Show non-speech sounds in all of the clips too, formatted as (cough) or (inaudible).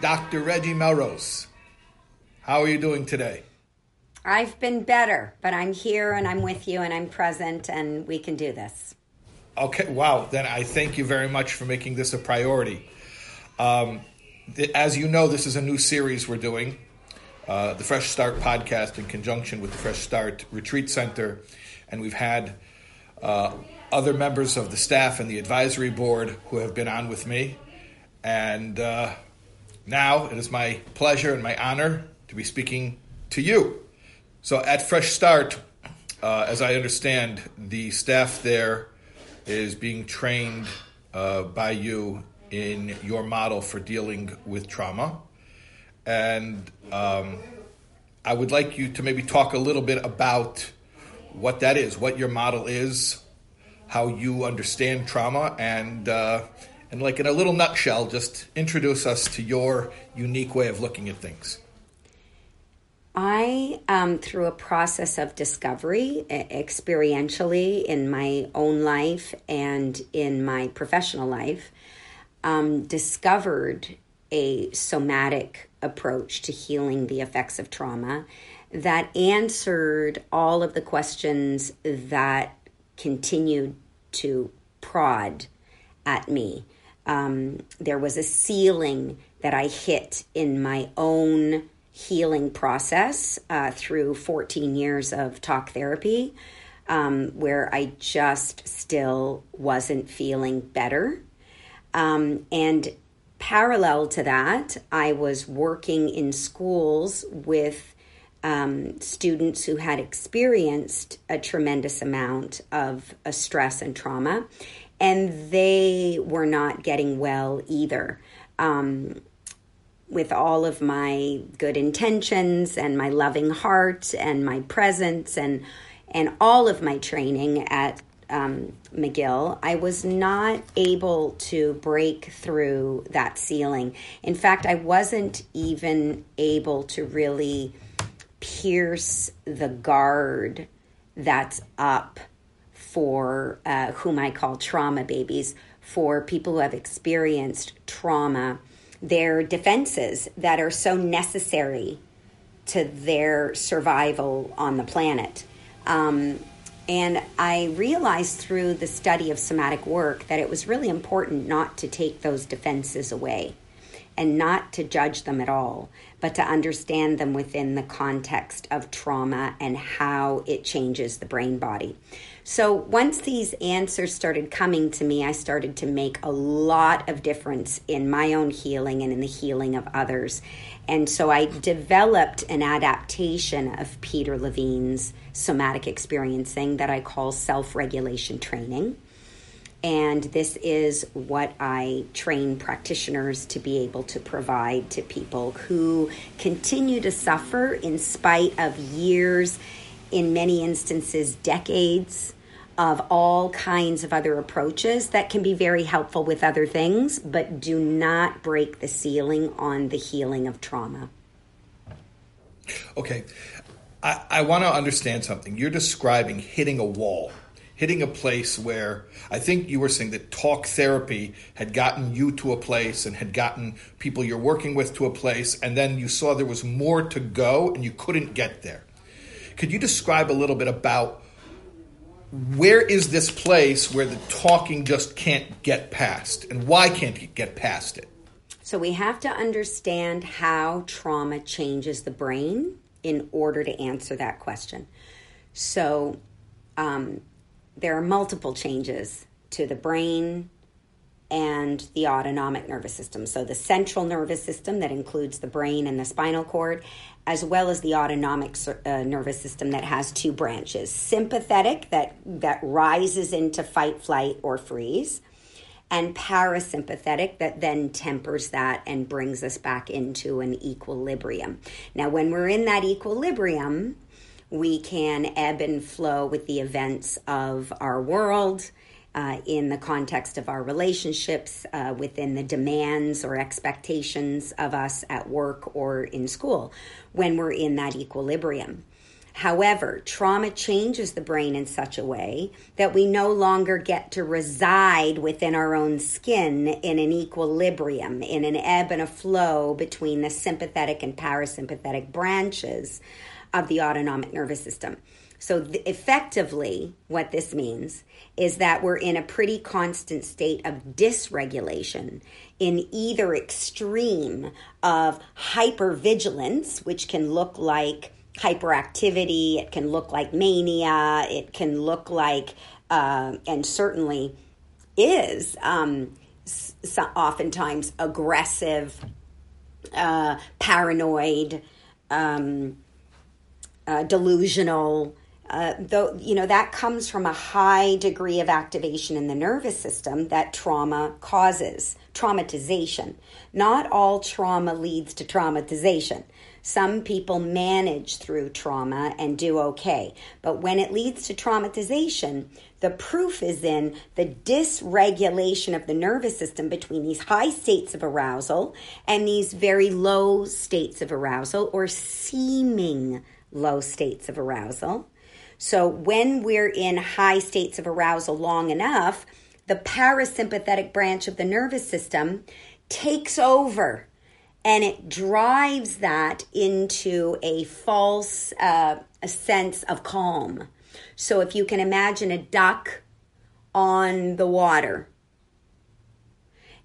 Dr. Reggie Melrose. How are you doing today? I've been better, but I'm here and I'm with you and I'm present and we can do this. Okay, wow. Then I thank you very much for making this a priority. Um, th- as you know, this is a new series we're doing, uh, the Fresh Start podcast in conjunction with the Fresh Start Retreat Center. And we've had uh, other members of the staff and the advisory board who have been on with me. And uh, now it is my pleasure and my honor to be speaking to you. So at Fresh Start, uh, as I understand, the staff there is being trained uh, by you in your model for dealing with trauma. And um, I would like you to maybe talk a little bit about what that is, what your model is, how you understand trauma, and uh, and like in a little nutshell, just introduce us to your unique way of looking at things. I, um, through a process of discovery, experientially in my own life and in my professional life, um, discovered a somatic approach to healing the effects of trauma that answered all of the questions that continued to prod at me. Um, there was a ceiling that I hit in my own healing process uh, through 14 years of talk therapy, um, where I just still wasn't feeling better. Um, and parallel to that, I was working in schools with um, students who had experienced a tremendous amount of uh, stress and trauma, and they were not getting well either. Um, with all of my good intentions and my loving heart and my presence and and all of my training at um, McGill, I was not able to break through that ceiling. In fact, I wasn't even able to really pierce the guard that's up for uh, whom I call trauma babies, for people who have experienced trauma, their defenses that are so necessary to their survival on the planet. Um, and I realized through the study of somatic work that it was really important not to take those defenses away and not to judge them at all, but to understand them within the context of trauma and how it changes the brain body. So once these answers started coming to me, I started to make a lot of difference in my own healing and in the healing of others. And so I developed an adaptation of Peter Levine's somatic experiencing that I call self regulation training. And this is what I train practitioners to be able to provide to people who continue to suffer in spite of years, in many instances, decades of all kinds of other approaches that can be very helpful with other things, but do not break the ceiling on the healing of trauma. Okay. I, I want to understand something. You're describing hitting a wall hitting a place where I think you were saying that talk therapy had gotten you to a place and had gotten people you're working with to a place, and then you saw there was more to go and you couldn't get there. Could you describe a little bit about where is this place where the talking just can't get past, and why can't it get past it? So, we have to understand how trauma changes the brain in order to answer that question. So, um, there are multiple changes to the brain and the autonomic nervous system. So, the central nervous system that includes the brain and the spinal cord, as well as the autonomic uh, nervous system that has two branches sympathetic, that, that rises into fight, flight, or freeze, and parasympathetic, that then tempers that and brings us back into an equilibrium. Now, when we're in that equilibrium, we can ebb and flow with the events of our world. Uh, in the context of our relationships, uh, within the demands or expectations of us at work or in school, when we're in that equilibrium. However, trauma changes the brain in such a way that we no longer get to reside within our own skin in an equilibrium, in an ebb and a flow between the sympathetic and parasympathetic branches of the autonomic nervous system. So, th- effectively, what this means is that we're in a pretty constant state of dysregulation in either extreme of hypervigilance, which can look like hyperactivity, it can look like mania, it can look like, uh, and certainly is um, oftentimes aggressive, uh, paranoid, um, uh, delusional. Uh, though you know that comes from a high degree of activation in the nervous system that trauma causes traumatization not all trauma leads to traumatization some people manage through trauma and do okay. But when it leads to traumatization, the proof is in the dysregulation of the nervous system between these high states of arousal and these very low states of arousal or seeming low states of arousal. So when we're in high states of arousal long enough, the parasympathetic branch of the nervous system takes over and it drives that into a false uh, a sense of calm. So if you can imagine a duck on the water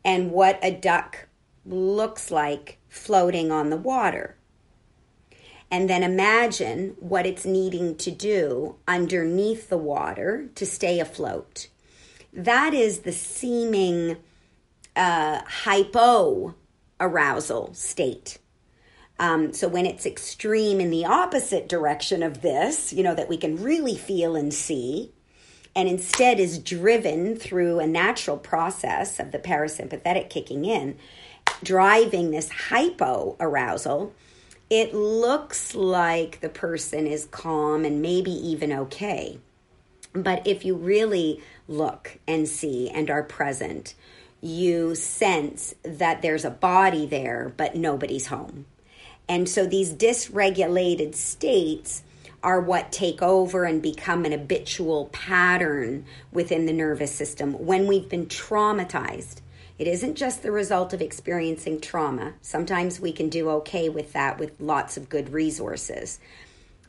and what a duck looks like floating on the water. And then imagine what it's needing to do underneath the water to stay afloat. That is the seeming uh, hypo arousal state. Um, so when it's extreme in the opposite direction of this, you know, that we can really feel and see, and instead is driven through a natural process of the parasympathetic kicking in, driving this hypo arousal, it looks like the person is calm and maybe even okay. But if you really look and see and are present, you sense that there's a body there, but nobody's home. And so these dysregulated states are what take over and become an habitual pattern within the nervous system when we've been traumatized. It isn't just the result of experiencing trauma. Sometimes we can do okay with that with lots of good resources.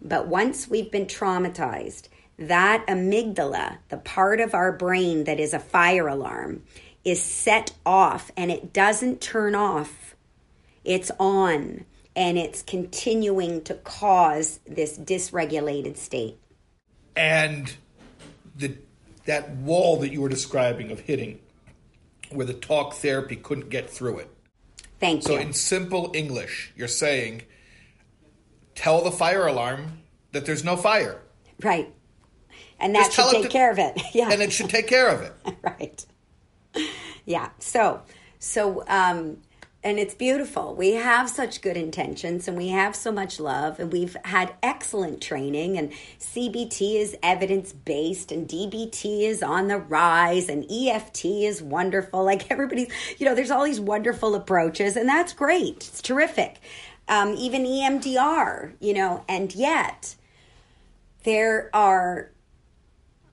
But once we've been traumatized, that amygdala, the part of our brain that is a fire alarm, is set off and it doesn't turn off, it's on and it's continuing to cause this dysregulated state. And the that wall that you were describing of hitting, where the talk therapy couldn't get through it. Thank so you. So, in simple English, you're saying, tell the fire alarm that there's no fire. Right. And that Just should take to, care of it. (laughs) Yeah. And it should take care of it. (laughs) right. yeah. So, so, um, and it's beautiful. We have such good intentions and we have so much love and we've had excellent training and CBT is evidence based and DBT is on the rise and EFT is wonderful. Like everybody's, you know, there's all these wonderful approaches and that's great. It's terrific. Um, even EMDR, you know, and yet there are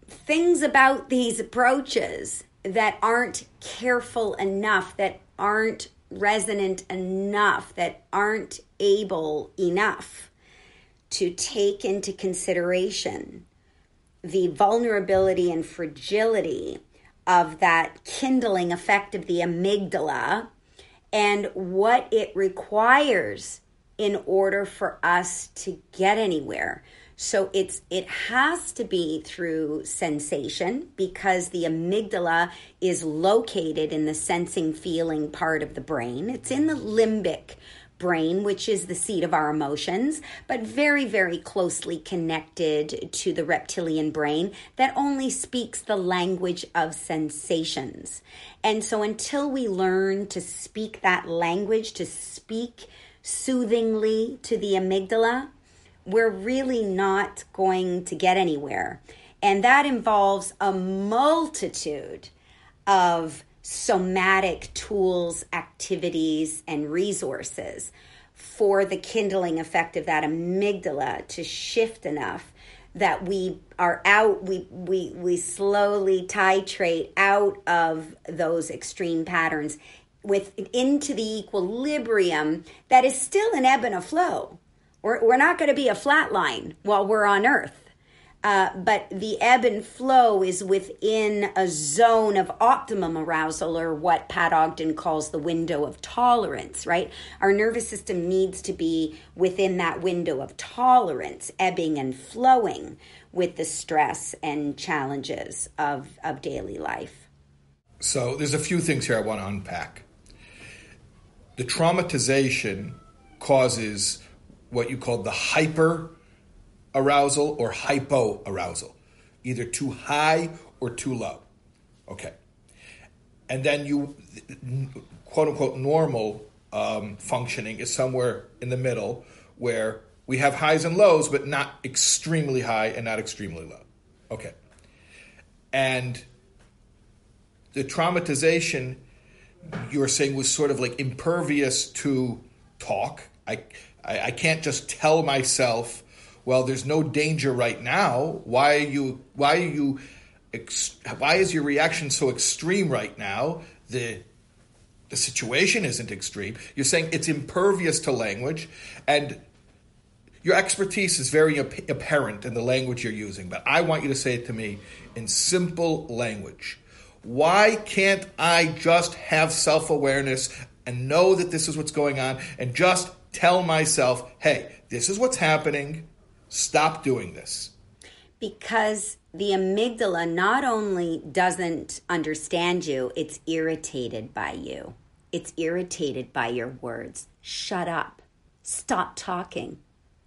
things about these approaches that aren't careful enough, that aren't resonant enough, that aren't able enough to take into consideration the vulnerability and fragility of that kindling effect of the amygdala and what it requires in order for us to get anywhere. So it's it has to be through sensation because the amygdala is located in the sensing feeling part of the brain. It's in the limbic brain, which is the seat of our emotions, but very, very closely connected to the reptilian brain that only speaks the language of sensations. And so until we learn to speak that language, to speak soothingly to the amygdala, we're really not going to get anywhere. And that involves a multitude of somatic tools, activities, and resources for the kindling effect of that amygdala to shift enough that we are out we we we slowly titrate out of those extreme patterns with into the equilibrium that is still an ebb and a flow we're, we're not going to be a flat line while we're on earth uh, but the ebb and flow is within a zone of optimum arousal, or what Pat Ogden calls the window of tolerance, right? Our nervous system needs to be within that window of tolerance, ebbing and flowing with the stress and challenges of, of daily life. So there's a few things here I want to unpack. The traumatization causes what you call the hyper arousal or hypo arousal, either too high or too low. Okay. And then you, quote unquote, normal um, functioning is somewhere in the middle where we have highs and lows, but not extremely high and not extremely low. Okay. And the traumatization you're saying was sort of like impervious to talk. I, I, I can't just tell myself well, there's no danger right now. Why are you? Why are you? Why is your reaction so extreme right now? The the situation isn't extreme. You're saying it's impervious to language, and your expertise is very ap- apparent in the language you're using. But I want you to say it to me in simple language. Why can't I just have self awareness and know that this is what's going on and just tell myself, hey, this is what's happening. Stop doing this. Because the amygdala not only doesn't understand you, it's irritated by you. It's irritated by your words. Shut up. Stop talking.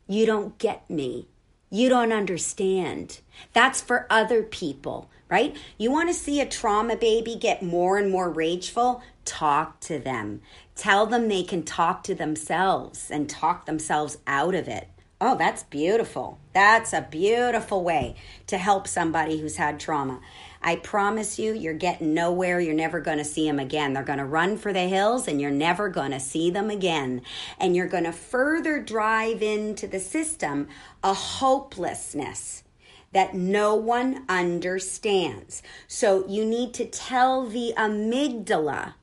You don't get me. You don't understand. That's for other people, right? You want to see a trauma baby get more and more rageful? Talk to them. Tell them they can talk to themselves and talk themselves out of it. Oh, that's beautiful. That's a beautiful way to help somebody who's had trauma. I promise you, you're getting nowhere. You're never going to see them again. They're going to run for the hills and you're never going to see them again. And you're going to further drive into the system a hopelessness that no one understands. So you need to tell the amygdala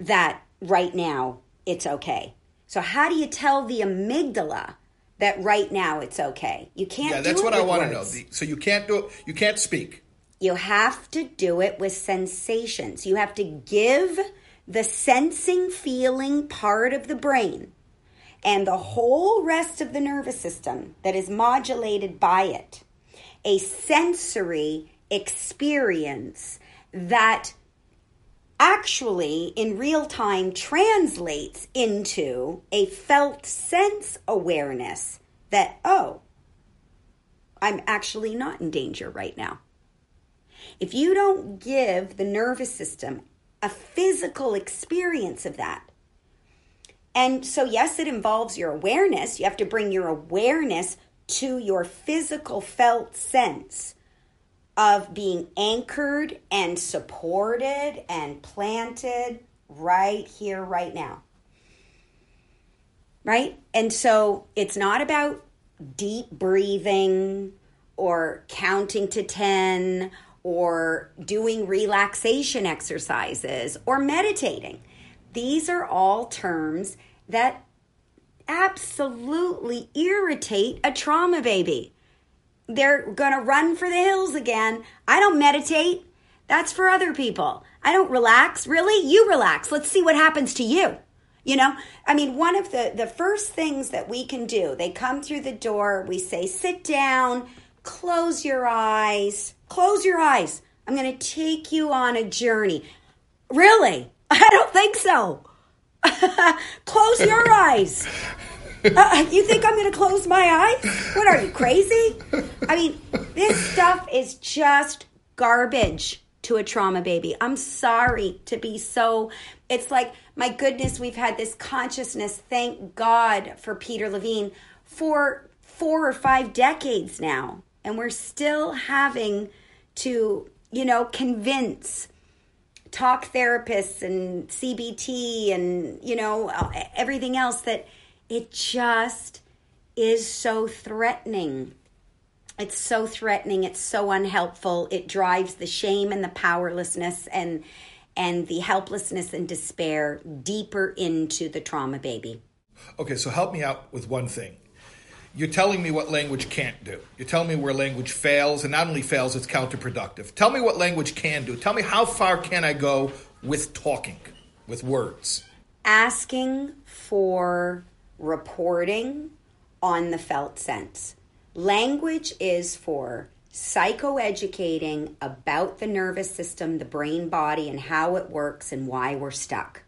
that right now it's okay. So, how do you tell the amygdala? that right now it's okay. You can't. Yeah, that's what I want to know. So you can't do it. You can't speak. You have to do it with sensations. You have to give the sensing, feeling part of the brain and the whole rest of the nervous system that is modulated by it a sensory experience that actually in real time translates into a felt sense awareness that, oh, I'm actually not in danger right now. If you don't give the nervous system a physical experience of that, and so, yes, it involves your awareness. You have to bring your awareness to your physical felt sense of being anchored and supported and planted right here, right now. Right? And so it's not about deep breathing or counting to 10 or doing relaxation exercises or meditating. These are all terms that absolutely irritate a trauma baby they're going to run for the hills again. I don't meditate. That's for other people. I don't relax. Really? You relax. Let's see what happens to you. You know, I mean, one of the, the first things that we can do, they come through the door, we say, sit down, close your eyes, close your eyes. I'm going to take you on a journey. Really? (laughs) I don't think so. (laughs) close your eyes. (laughs) Uh, you think I'm going to close my eyes? What are you, crazy? I mean, this stuff is just garbage to a trauma baby. I'm sorry to be so. It's like, my goodness, we've had this consciousness, thank God for Peter Levine, for four or five decades now. And we're still having to, you know, convince talk therapists and CBT and, you know, everything else that it just is so threatening. It's so threatening, it's so unhelpful. It drives the shame and the powerlessness and and the helplessness and despair deeper into the trauma baby. Okay, so help me out with one thing. You're telling me what language can't do. You're telling me where language fails, and not only fails, it's counterproductive. Tell me what language can do. Tell me how far can I go with talking, with words? Asking for reporting on the felt sense. Language is for psychoeducating about the nervous system, the brain body, and how it works and why we're stuck.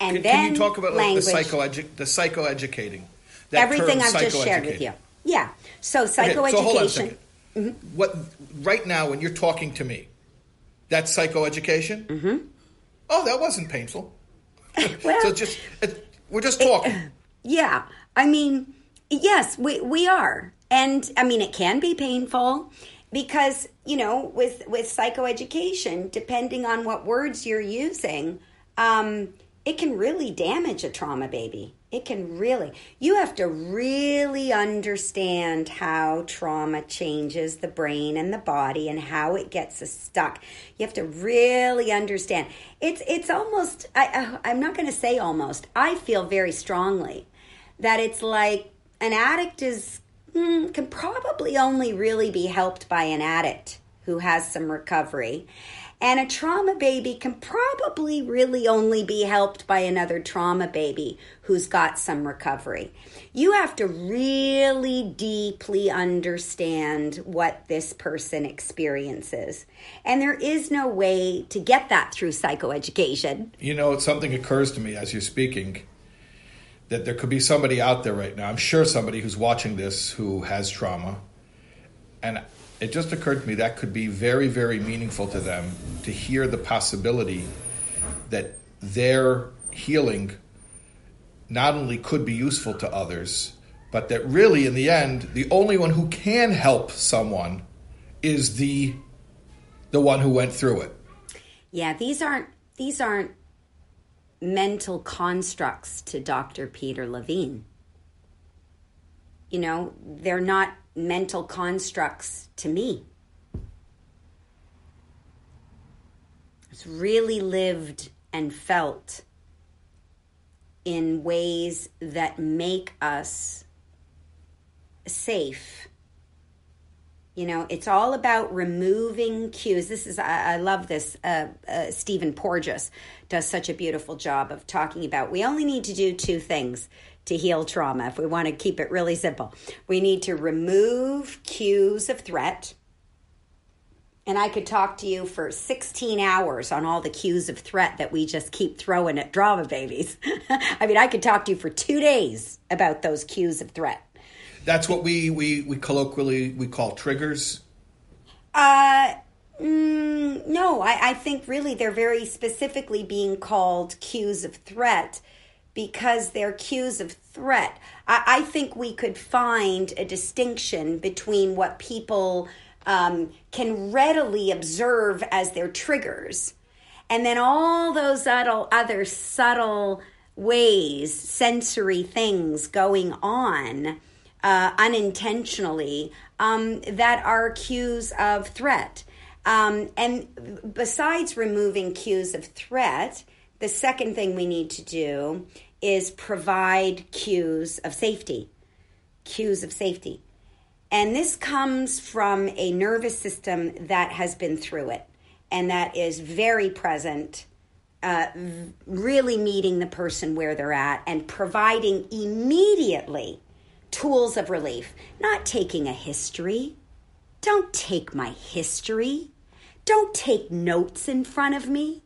And can, then can you talk about language, the psychoedu- the psychoeducating? Everything I've just shared with you. Yeah. So psychoeducation. Okay, so hold on a 2nd mm-hmm. What right now when you're talking to me, that's psychoeducation. Mm-hmm. Oh, that wasn't painful. (laughs) well, so just it, we're just talking. It, (clears throat) yeah, I mean, yes, we we are, and I mean it can be painful because you know with with psychoeducation, depending on what words you're using, um, it can really damage a trauma baby. It can really, you have to really understand how trauma changes the brain and the body and how it gets us stuck. You have to really understand. It's, it's almost, I, I'm not going to say almost, I feel very strongly that it's like an addict is, mm, can probably only really be helped by an addict who has some recovery. And a trauma baby can probably really only be helped by another trauma baby who's got some recovery. You have to really deeply understand what this person experiences. And there is no way to get that through psychoeducation. You know, something occurs to me as you're speaking that there could be somebody out there right now. I'm sure somebody who's watching this who has trauma. And it just occurred to me that could be very, very meaningful to them to hear the possibility that their healing not only could be useful to others, but that really, in the end, the only one who can help someone is the the one who went through it. Yeah, these aren't these aren't mental constructs to Dr. Peter Levine. You know, they're not mental constructs to me. It's really lived and felt in ways that make us safe. You know, it's all about removing cues. This is, I, I love this. Uh, uh, Stephen Porges does such a beautiful job of talking about we only need to do two things to heal trauma, if we want to keep it really simple. We need to remove cues of threat. And I could talk to you for 16 hours on all the cues of threat that we just keep throwing at trauma babies. (laughs) I mean, I could talk to you for two days about those cues of threat. That's what we, we, we colloquially we call triggers. Uh, mm, no, I, I think really they're very specifically being called cues of threat because they're cues of threat. I, I think we could find a distinction between what people um, can readily observe as their triggers and then all those other, subtle ways, sensory things going on uh, unintentionally um, that are cues of threat. Um, and besides removing cues of threat, the second thing we need to do is provide cues of safety. Cues of safety. And this comes from a nervous system that has been through it and that is very present, uh, really meeting the person where they're at and providing immediately tools of relief, not taking a history. Don't take my history. Don't take notes in front of me.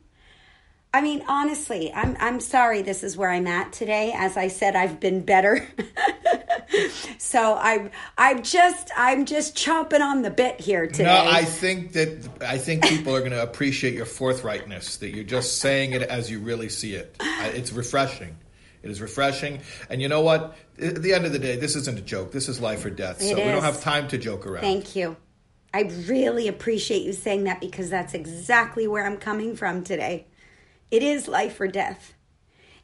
I mean, honestly, I'm I'm sorry this is where I'm at today. As I said, I've been better. (laughs) so I'm I'm just I'm just chomping on the bit here today. No, I think that I think people are going to appreciate your forthrightness. That you're just saying it as you really see it. It's refreshing. It is refreshing. And you know what? At the end of the day, this isn't a joke. This is life or death. So we don't have time to joke around. Thank you. I really appreciate you saying that because that's exactly where I'm coming from today. It is life or death.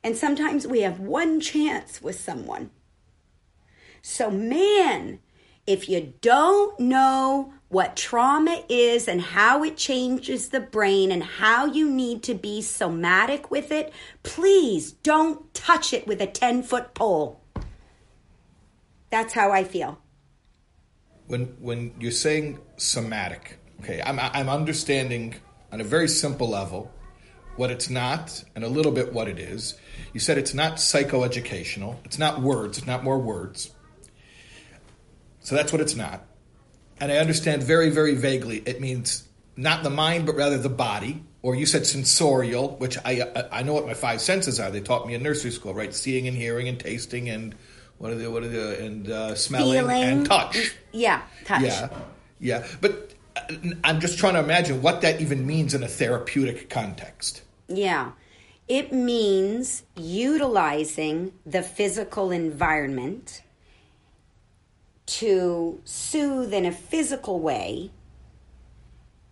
And sometimes we have one chance with someone. So, man, if you don't know what trauma is and how it changes the brain and how you need to be somatic with it, please don't touch it with a 10 foot pole. That's how I feel. When, when you're saying somatic, okay, I'm, I'm understanding on a very simple level what it's not and a little bit what it is. You said it's not psychoeducational, it's not words, it's not more words. So that's what it's not. And I understand very, very vaguely it means not the mind, but rather the body. Or you said sensorial, which I I know what my five senses are. They taught me in nursery school, right? Seeing and hearing and tasting and what are the what are the and uh, smelling Feeling. and touch. Yeah, touch. Yeah, yeah. But I'm just trying to imagine what that even means in a therapeutic context. Yeah. It means utilizing the physical environment to soothe in a physical way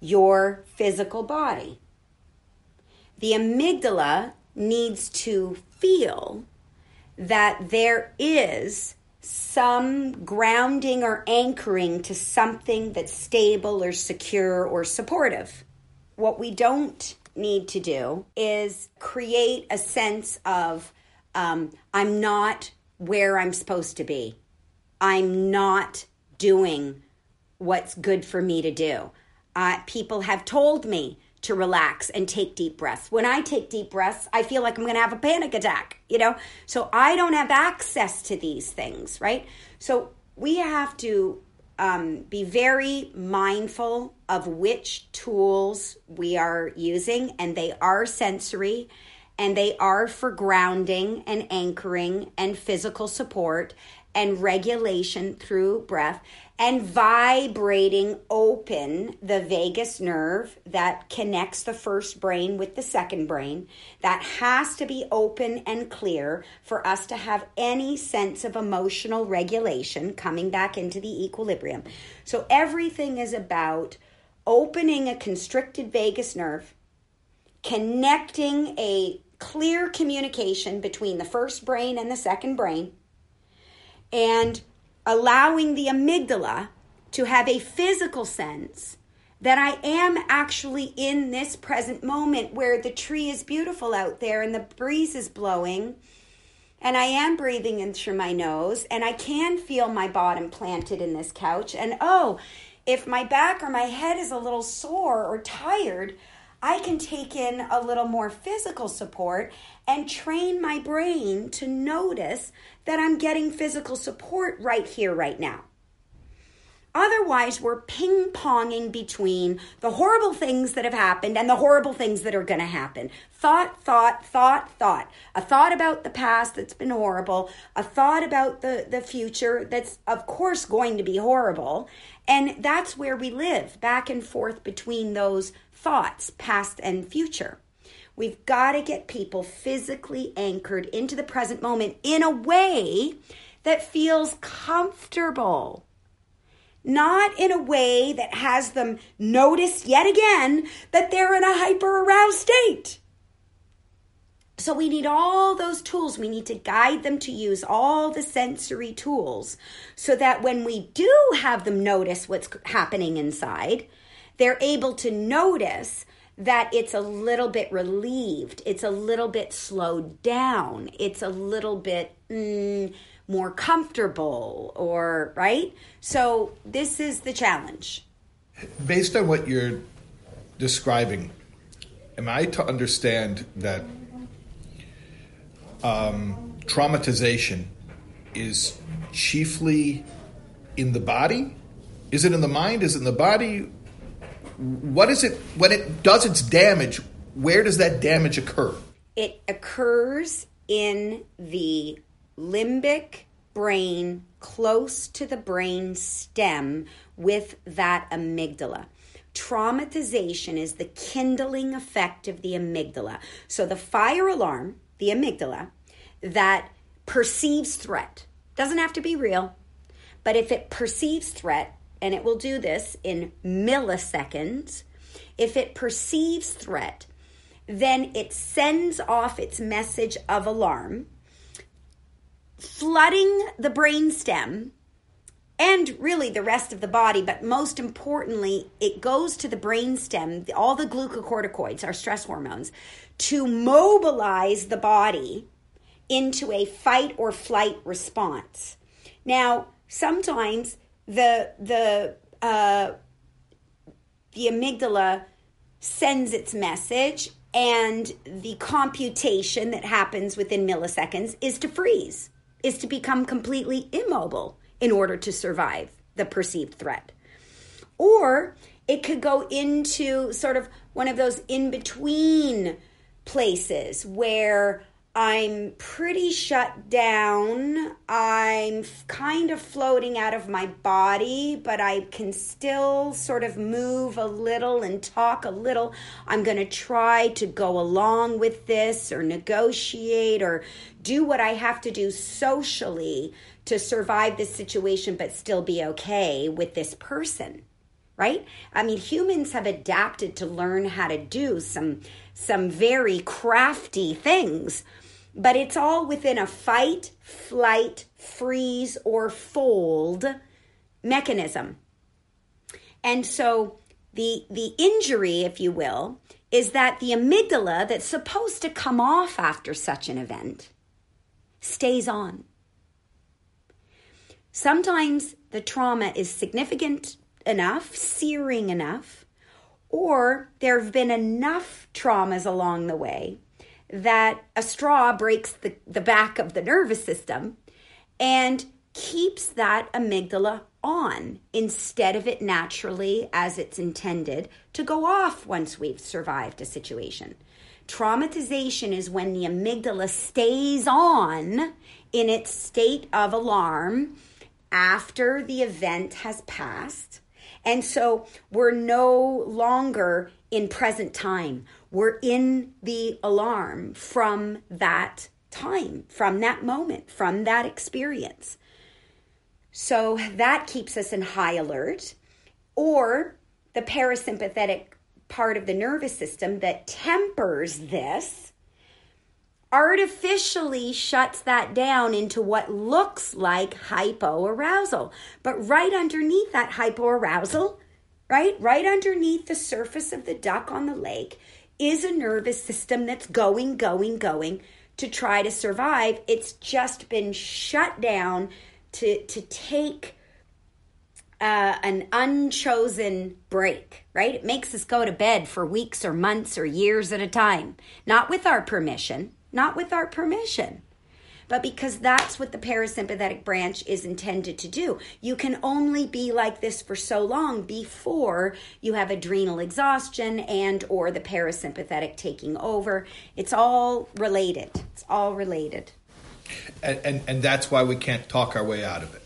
your physical body. The amygdala needs to feel that there is some grounding or anchoring to something that's stable or secure or supportive. What we don't need to do is create a sense of um, I'm not where I'm supposed to be. I'm not doing what's good for me to do. Uh, people have told me to relax and take deep breaths. When I take deep breaths, I feel like I'm going to have a panic attack, you know? So I don't have access to these things, right? So we have to um, be very mindful of which tools we are using, and they are sensory and they are for grounding and anchoring and physical support and regulation through breath and vibrating open the vagus nerve that connects the first brain with the second brain. That has to be open and clear for us to have any sense of emotional regulation coming back into the equilibrium. So everything is about opening a constricted vagus nerve, connecting a clear communication between the first brain and the second brain and allowing the amygdala to have a physical sense that I am actually in this present moment where the tree is beautiful out there and the breeze is blowing and I am breathing in through my nose and I can feel my bottom planted in this couch and oh if my back or my head is a little sore or tired I can take in a little more physical support and train my brain to notice that I'm getting physical support right here, right now. Otherwise, we're ping ponging between the horrible things that have happened and the horrible things that are going to happen. Thought, thought, thought, thought. A thought about the past that's been horrible, a thought about the, the future that's, of course, going to be horrible. And that's where we live, back and forth between those thoughts, past and future. We've got to get people physically anchored into the present moment in a way that feels comfortable. Not in a way that has them notice yet again that they're in a hyper aroused state. So, we need all those tools. We need to guide them to use all the sensory tools so that when we do have them notice what's happening inside, they're able to notice that it's a little bit relieved, it's a little bit slowed down, it's a little bit mm, more comfortable, or right? So, this is the challenge. Based on what you're describing, am I to understand that um, traumatization is chiefly in the body? Is it in the mind? Is it in the body? What is it when it does its damage? Where does that damage occur? It occurs in the limbic brain close to the brain stem with that amygdala. Traumatization is the kindling effect of the amygdala. So the fire alarm, the amygdala, that perceives threat, doesn't have to be real, but if it perceives threat, and it will do this in milliseconds. If it perceives threat, then it sends off its message of alarm, flooding the brainstem and really the rest of the body, but most importantly, it goes to the brainstem, all the glucocorticoids, our stress hormones, to mobilize the body into a fight or flight response. Now, sometimes the the uh, the amygdala sends its message and the computation that happens within milliseconds is to freeze is to become completely immobile in order to survive the perceived threat. Or it could go into sort of one of those in between places where I'm pretty shut down. I'm kind of floating out of my body, but I can still sort of move a little and talk a little. I'm going to try to go along with this or negotiate or do what I have to do socially to survive this situation, but still be okay with this person. Right? I mean, humans have adapted to learn how to do some some very crafty things but it's all within a fight, flight, freeze, or fold mechanism. And so the the injury, if you will, is that the amygdala that's supposed to come off after such an event stays on. Sometimes the trauma is significant enough, searing enough, or there have been enough traumas along the way that a straw breaks the, the back of the nervous system and keeps that amygdala on instead of it naturally, as it's intended, to go off once we've survived a situation. Traumatization is when the amygdala stays on in its state of alarm after the event has passed. And so we're no longer in present time we're in the alarm from that time, from that moment, from that experience. So that keeps us in high alert. Or the parasympathetic part of the nervous system that tempers this artificially shuts that down into what looks like hypoarousal. But right underneath that hypoarousal, right, right underneath the surface of the duck on the lake, is a nervous system that's going, going, going to try to survive. It's just been shut down to, to take uh, an unchosen break, right? It makes us go to bed for weeks or months or years at a time, not with our permission, not with our permission but because that's what the parasympathetic branch is intended to do. You can only be like this for so long before you have adrenal exhaustion and or the parasympathetic taking over. It's all related. It's all related. And, and, and that's why we can't talk our way out of it.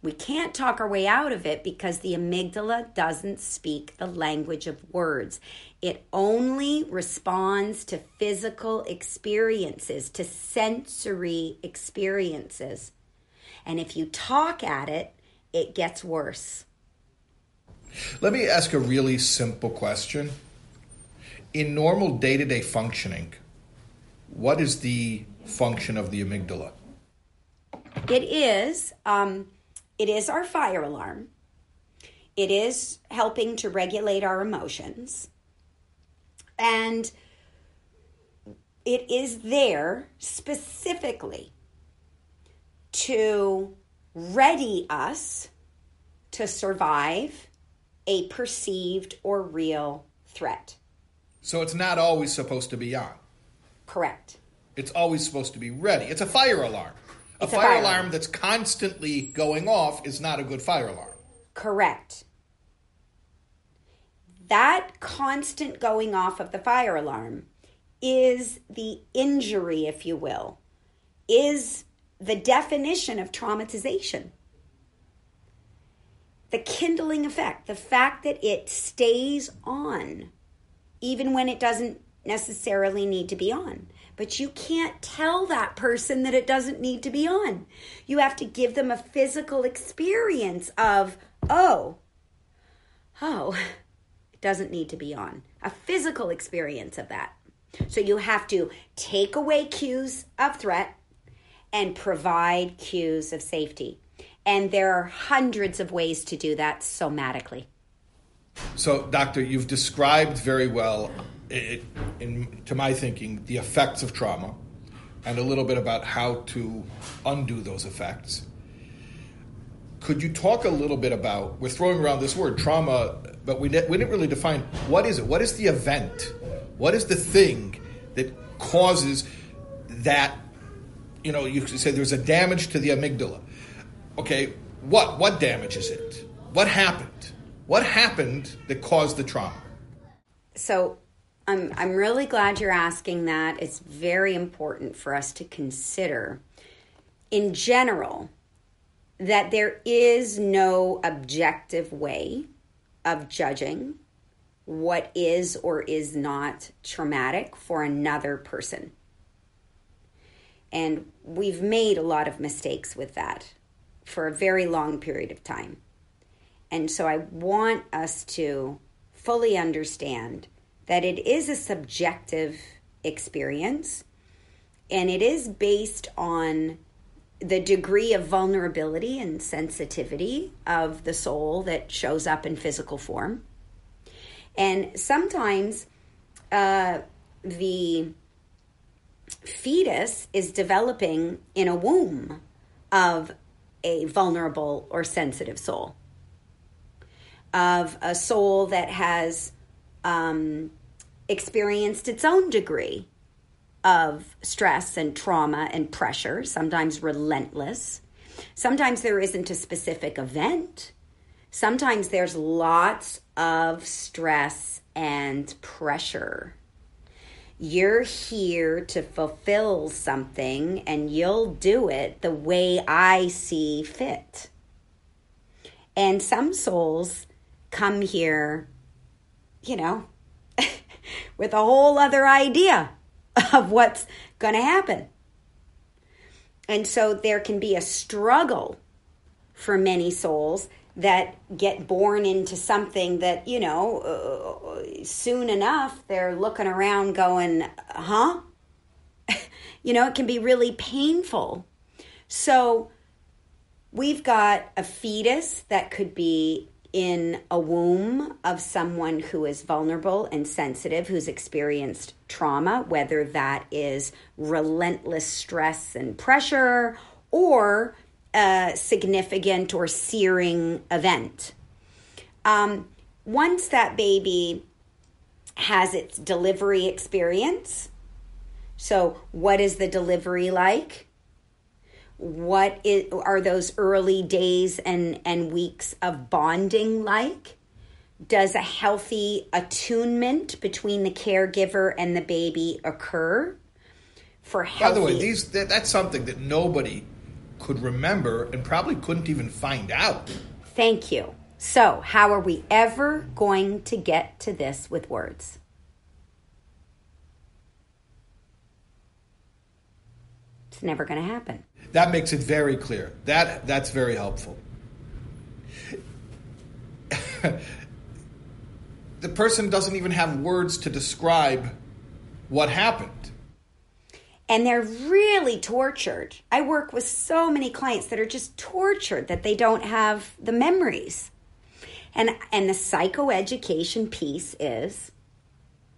We can't talk our way out of it because the amygdala doesn't speak the language of words. It only responds to physical experiences, to sensory experiences. And if you talk at it, it gets worse. Let me ask a really simple question. In normal day to day functioning, what is the function of the amygdala? It is um, it is our fire alarm. It is helping to regulate our emotions. And it is there specifically to ready us to survive a perceived or real threat. So it's not always supposed to be on. Correct. It's always supposed to be ready. It's a fire alarm. A fire, fire alarm alarm. that's constantly going off is not a good fire alarm. Correct. That constant going off of the fire alarm is the injury, if you will, is the definition of traumatization. The kindling effect, the fact that it stays on, even when it doesn't necessarily need to be on. But you can't tell that person that it doesn't need to be on. You have to give them a physical experience of, oh, oh, it doesn't need to be on. A physical experience of that. So you have to take away cues of threat and provide cues of safety. And there are hundreds of ways to do that somatically. So, doctor, you've described very well, it, in, to my thinking, the effects of trauma and a little bit about how to undo those effects. Could you talk a little bit about, we're throwing around this word trauma, but we, we didn't really define what is it? What is the event? What is the thing that causes that? You know, you say there's a damage to the amygdala. Okay, what? What damages it? What happened? What happened that caused the trauma? So I'm, I'm really glad you're asking that. It's very important for us to consider, in general, that there is no objective way of judging what is or is not traumatic for another person. And we've made a lot of mistakes with that for a very long period of time. And so I want us to fully understand that it is a subjective experience and it is based on the degree of vulnerability and sensitivity of the soul that shows up in physical form. And sometimes uh, the fetus is developing in a womb of a vulnerable or sensitive soul, of a soul that has um, experienced its own degree of stress and trauma and pressure, sometimes relentless. Sometimes there isn't a specific event. Sometimes there's lots of stress and pressure. You're here to fulfill something and you'll do it the way I see fit. And some souls come here, you know, (laughs) with a whole other idea of what's going to happen. And so there can be a struggle for many souls that get born into something that, you know, uh, soon enough they're looking around going, huh? (laughs) you know, it can be really painful. So we've got a fetus that could be in a womb of someone who is vulnerable and sensitive, who's experienced trauma, whether that is relentless stress and pressure or a significant or searing event. Um, once that baby has its delivery experience, so what is the delivery like? What is, are those early days and, and weeks of bonding like? Does a healthy attunement between the caregiver and the baby occur? For healthy, by the way, these that's something that nobody could remember and probably couldn't even find out. Thank you. So, how are we ever going to get to this with words? It's never going to happen. That makes it very clear. That that's very helpful. (laughs) the person doesn't even have words to describe what happened. And they're really tortured. I work with so many clients that are just tortured that they don't have the memories. And and the psychoeducation piece is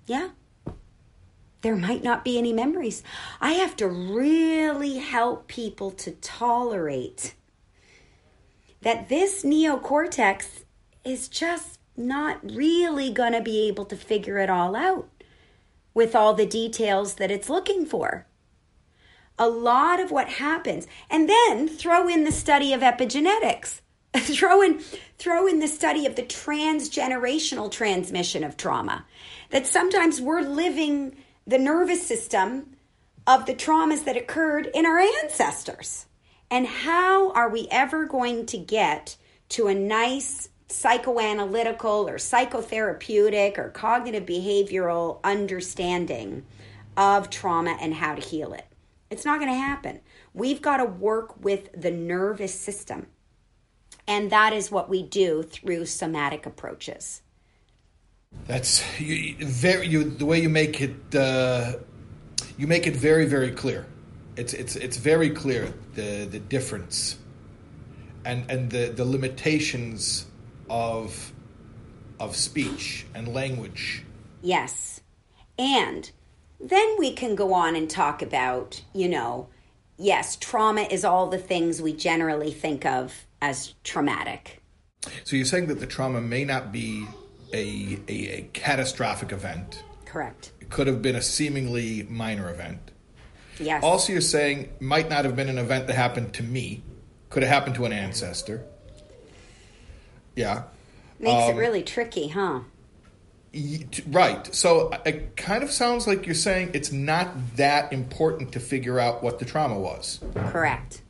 yeah, there might not be any memories. I have to really help people to tolerate that this neocortex is just not really going to be able to figure it all out with all the details that it's looking for. A lot of what happens, and then throw in the study of epigenetics. (laughs) throw in throw in the study of the transgenerational transmission of trauma. That sometimes we're living the nervous system of the traumas that occurred in our ancestors. And how are we ever going to get to a nice psychoanalytical or psychotherapeutic or cognitive behavioral understanding of trauma and how to heal it? It's not going to happen. We've got to work with the nervous system. And that is what we do through somatic approaches. That's you, very you, the way you make it. Uh, you make it very very clear. It's it's it's very clear the the difference, and and the the limitations of of speech and language. Yes, and then we can go on and talk about you know, yes, trauma is all the things we generally think of as traumatic. So you're saying that the trauma may not be a, a, a catastrophic event. Correct. It could have been a seemingly minor event. Yes. Also, you're saying might not have been an event that happened to me. Could have happened to an ancestor. Yeah. Makes um, it really tricky, huh? Y- t- Right. So it kind of sounds like you're saying it's not that important to figure out what the trauma was. Correct.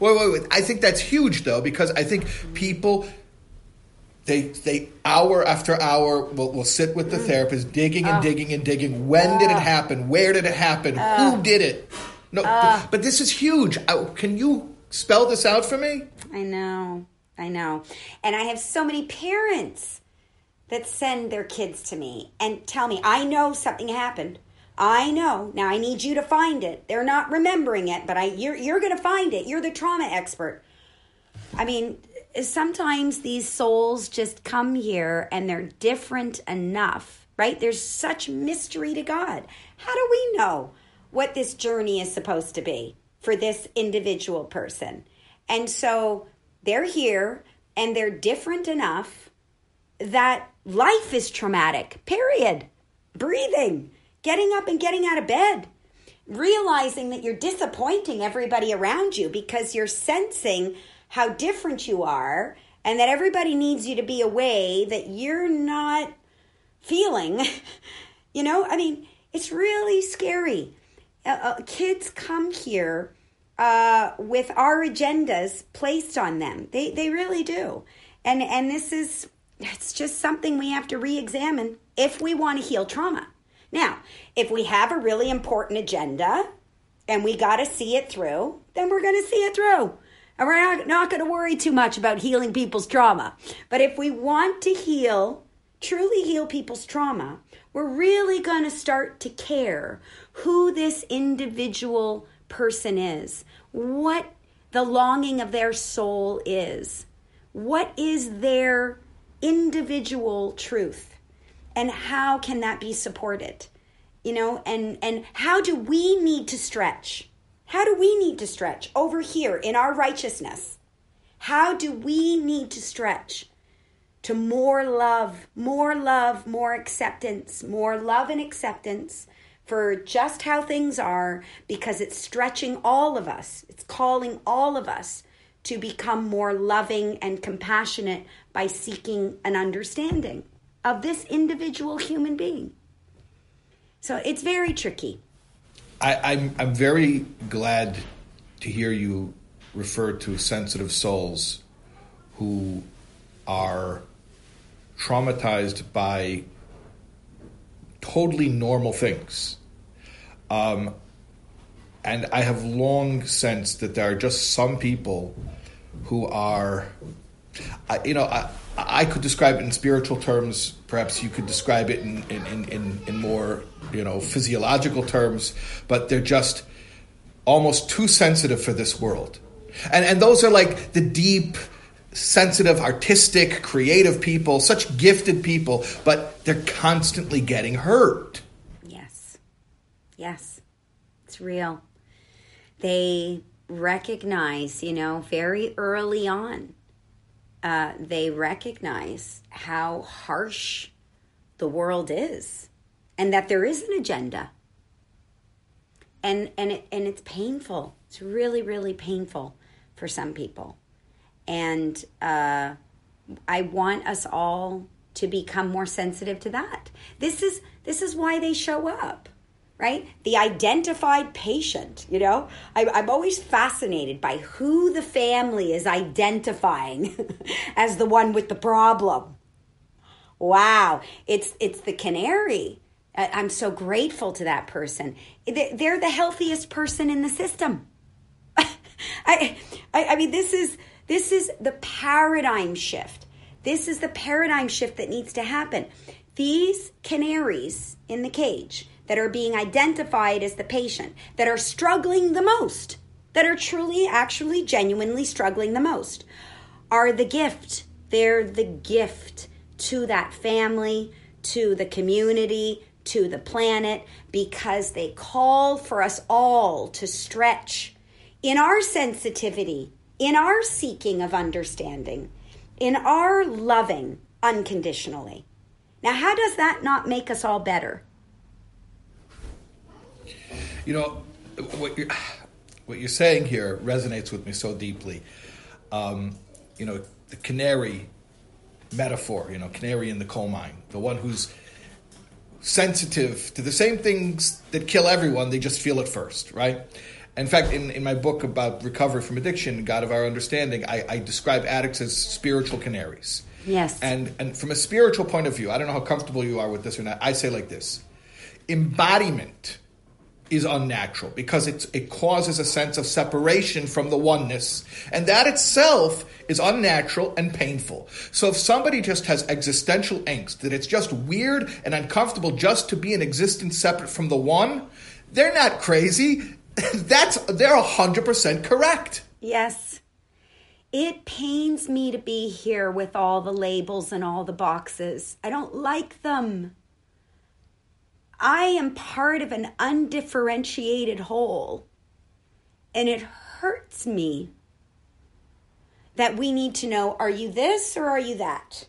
Wait, wait, wait. I think that's huge, though, because I think people they they hour after hour will, will sit with the mm. therapist, digging and ah. digging and digging. When did it ah. happen? Where did it happen? Ah. Who did it? No, but, but this is huge. Uh, Can you spell this out for me? I know. I know. And I have so many parents that send their kids to me and tell me, I know something happened. I know. Now I need you to find it. They're not remembering it, but I you're you're going to find it. You're the trauma expert. I mean, sometimes these souls just come here and they're different enough, right? There's such mystery to God. How do we know what this journey is supposed to be for this individual person? And so they're here and they're different enough that life is traumatic, period. Breathing, getting up and getting out of bed, realizing that you're disappointing everybody around you because you're sensing how different you are and that everybody needs you to be a way that you're not feeling. (laughs) you know, I mean, it's really scary. Uh, uh, kids come here uh, with our agendas placed on them. They they really do, and and this is it's just something we have to re-examine if we want to heal trauma. Now, if we have a really important agenda and we got to see it through, then we're going to see it through. And we're not, not going to worry too much about healing people's trauma. But if we want to heal, truly heal people's trauma, we're really going to start to care who this individual person is, what the longing of their soul is, what is their individual truth, and how can that be supported? You know, and and how do we need to stretch? How do we need to stretch over here in our righteousness? How do we need to stretch to more love, more love, more acceptance, more love and acceptance for just how things are because it's stretching all of us. It's calling all of us to become more loving and compassionate by seeking an understanding of this individual human being. So it's very tricky. I, I'm I'm very glad to hear you refer to sensitive souls who are traumatized by totally normal things. Um, and I have long sensed that there are just some people who are, you know, I, I could describe it in spiritual terms. Perhaps you could describe it in, in, in, in, more, you know, physiological terms, but they're just almost too sensitive for this world. And, and those are like the deep, sensitive, artistic, creative people, such gifted people, but they're constantly getting hurt. Yes. Yes. It's real. They recognize, you know, very early on, uh, they recognize how harsh the world is and that there is an agenda. And, and, it, and it's painful. It's really, really painful for some people. And uh, I want us all to become more sensitive to that. This is this is why they show up, right? The identified patient. You know, I, I'm always fascinated by who the family is identifying (laughs) as the one with the problem. Wow, it's it's the canary. I- I'm so grateful to that person. They- They're the healthiest person in the system. (laughs) I, I, I mean, this is this is the paradigm shift This is the paradigm shift that needs to happen. These canaries in the cage that are being identified as the patient, that are struggling the most, that are truly, actually, genuinely struggling the most, are the gift. They're the gift to that family, to the community, to the planet, because they call for us all to stretch in our sensitivity, in our seeking of understanding, in our loving unconditionally. Now, how does that not make us all better? You know, what you're, what you're saying here resonates with me so deeply. Um, you know, the canary metaphor, you know, canary in the coal mine, the one who's sensitive to the same things that kill everyone, they just feel it first, right? In fact, in, in my book about recovery from addiction, God of Our Understanding, I, I describe addicts as spiritual canaries. Yes. And and from a spiritual point of view, I don't know how comfortable you are with this or not. I say like this: embodiment is unnatural because it's, it causes a sense of separation from the oneness, and that itself is unnatural and painful. So if somebody just has existential angst, that it's just weird and uncomfortable just to be in existence separate from the one, they're not crazy. (laughs) That's they're hundred percent correct. Yes. It pains me to be here with all the labels and all the boxes. I don't like them. I am part of an undifferentiated whole. And it hurts me that we need to know are you this or are you that?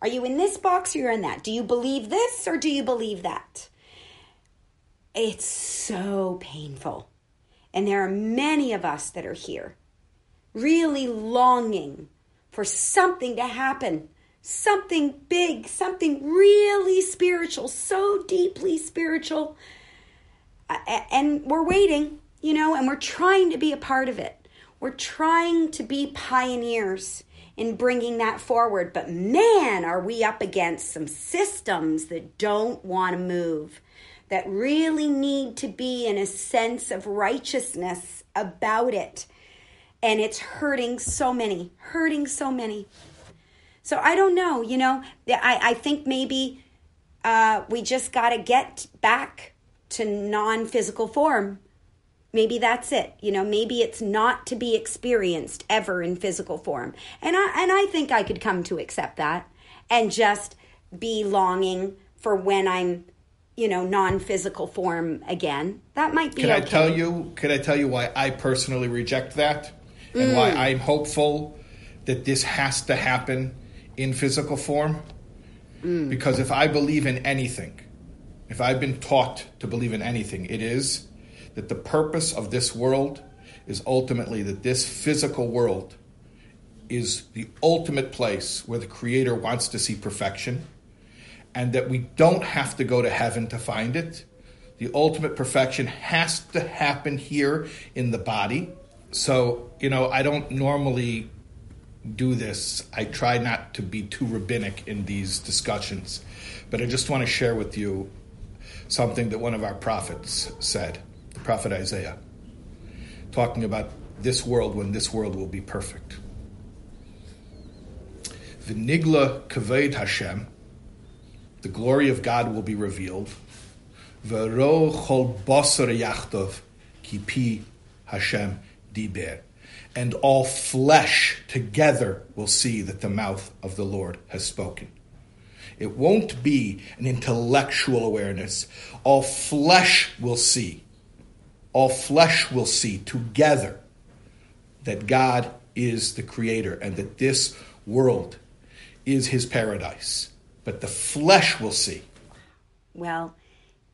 Are you in this box or you're in that? Do you believe this or do you believe that? It's so painful. And there are many of us that are here really longing for something to happen, something big, something really spiritual, so deeply spiritual. And we're waiting, you know, and we're trying to be a part of it. We're trying to be pioneers in bringing that forward. But man, are we up against some systems that don't want to move, that really need to be in a sense of righteousness about it and it's hurting so many, hurting so many. So I don't know, you know, I, I think maybe uh, we just got to get back to non physical form. Maybe that's it. You know, maybe it's not to be experienced ever in physical form. And I, and I think I could come to accept that and just be longing for when I'm you know non-physical form again that might be can okay. i tell you can i tell you why i personally reject that and why I'm hopeful that this has to happen in physical form. Mm. Because if I believe in anything, if I've been taught to believe in anything, it is that the purpose of this world is ultimately that this physical world is the ultimate place where the Creator wants to see perfection, and that we don't have to go to heaven to find it. The ultimate perfection has to happen here in the body. So, you know, I don't normally do this. I try not to be too rabbinic in these discussions, but I just want to share with you something that one of our prophets said, the prophet Isaiah, talking about this world when this world will be perfect. V'nigla kaved Hashem, the glory of God will be revealed. V'ro chol basar yachtov kipi Hashem diber. And all flesh together will see that the mouth of the Lord has spoken. It won't be an intellectual awareness. All flesh will see. All flesh will see together that God is the creator and that this world is his paradise. But the flesh will see. Well,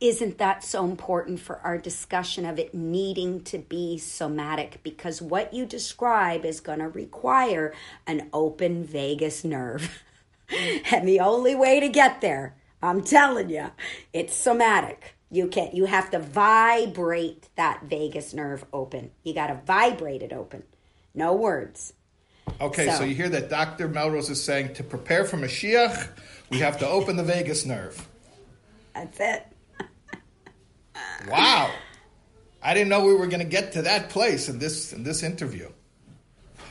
isn't that so important for our discussion of it needing to be somatic? Because what you describe is going to require an open vagus nerve. (laughs) and the only way to get there, I'm telling you, it's somatic. You can't. you have to vibrate that vagus nerve open. You got to vibrate it open. No words. Okay, so, So- you hear that Dr. Melrose is saying to prepare for Mashiach, we have to open the vagus nerve. That's it. Wow. I didn't know we were going to get to that place in this in this interview.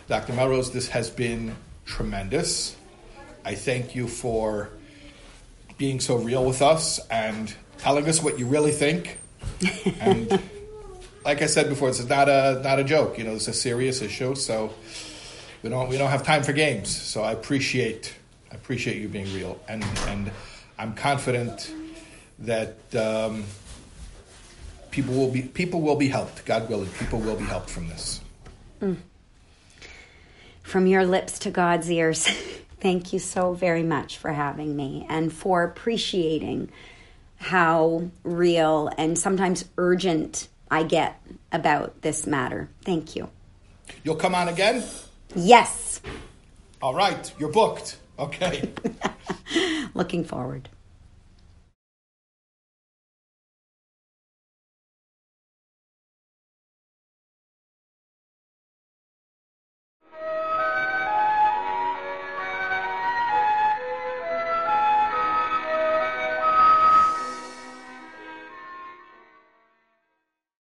Dr. Melrose, this has been tremendous. I thank you for being so real with us and telling us what you really think. (laughs) And like I said before, it's not a not a joke. You know, it's a serious issue. So we don't we don't have time for games. So I appreciate I appreciate you being real, and and I'm confident that um, people will be people will be helped. God willing, people will be helped from this. Mm. From your lips to God's ears. (laughs) Thank you so very much for having me and for appreciating how real and sometimes urgent I get about this matter. Thank you. You'll come on again? Yes. All right, you're booked. Okay. (laughs) Looking forward.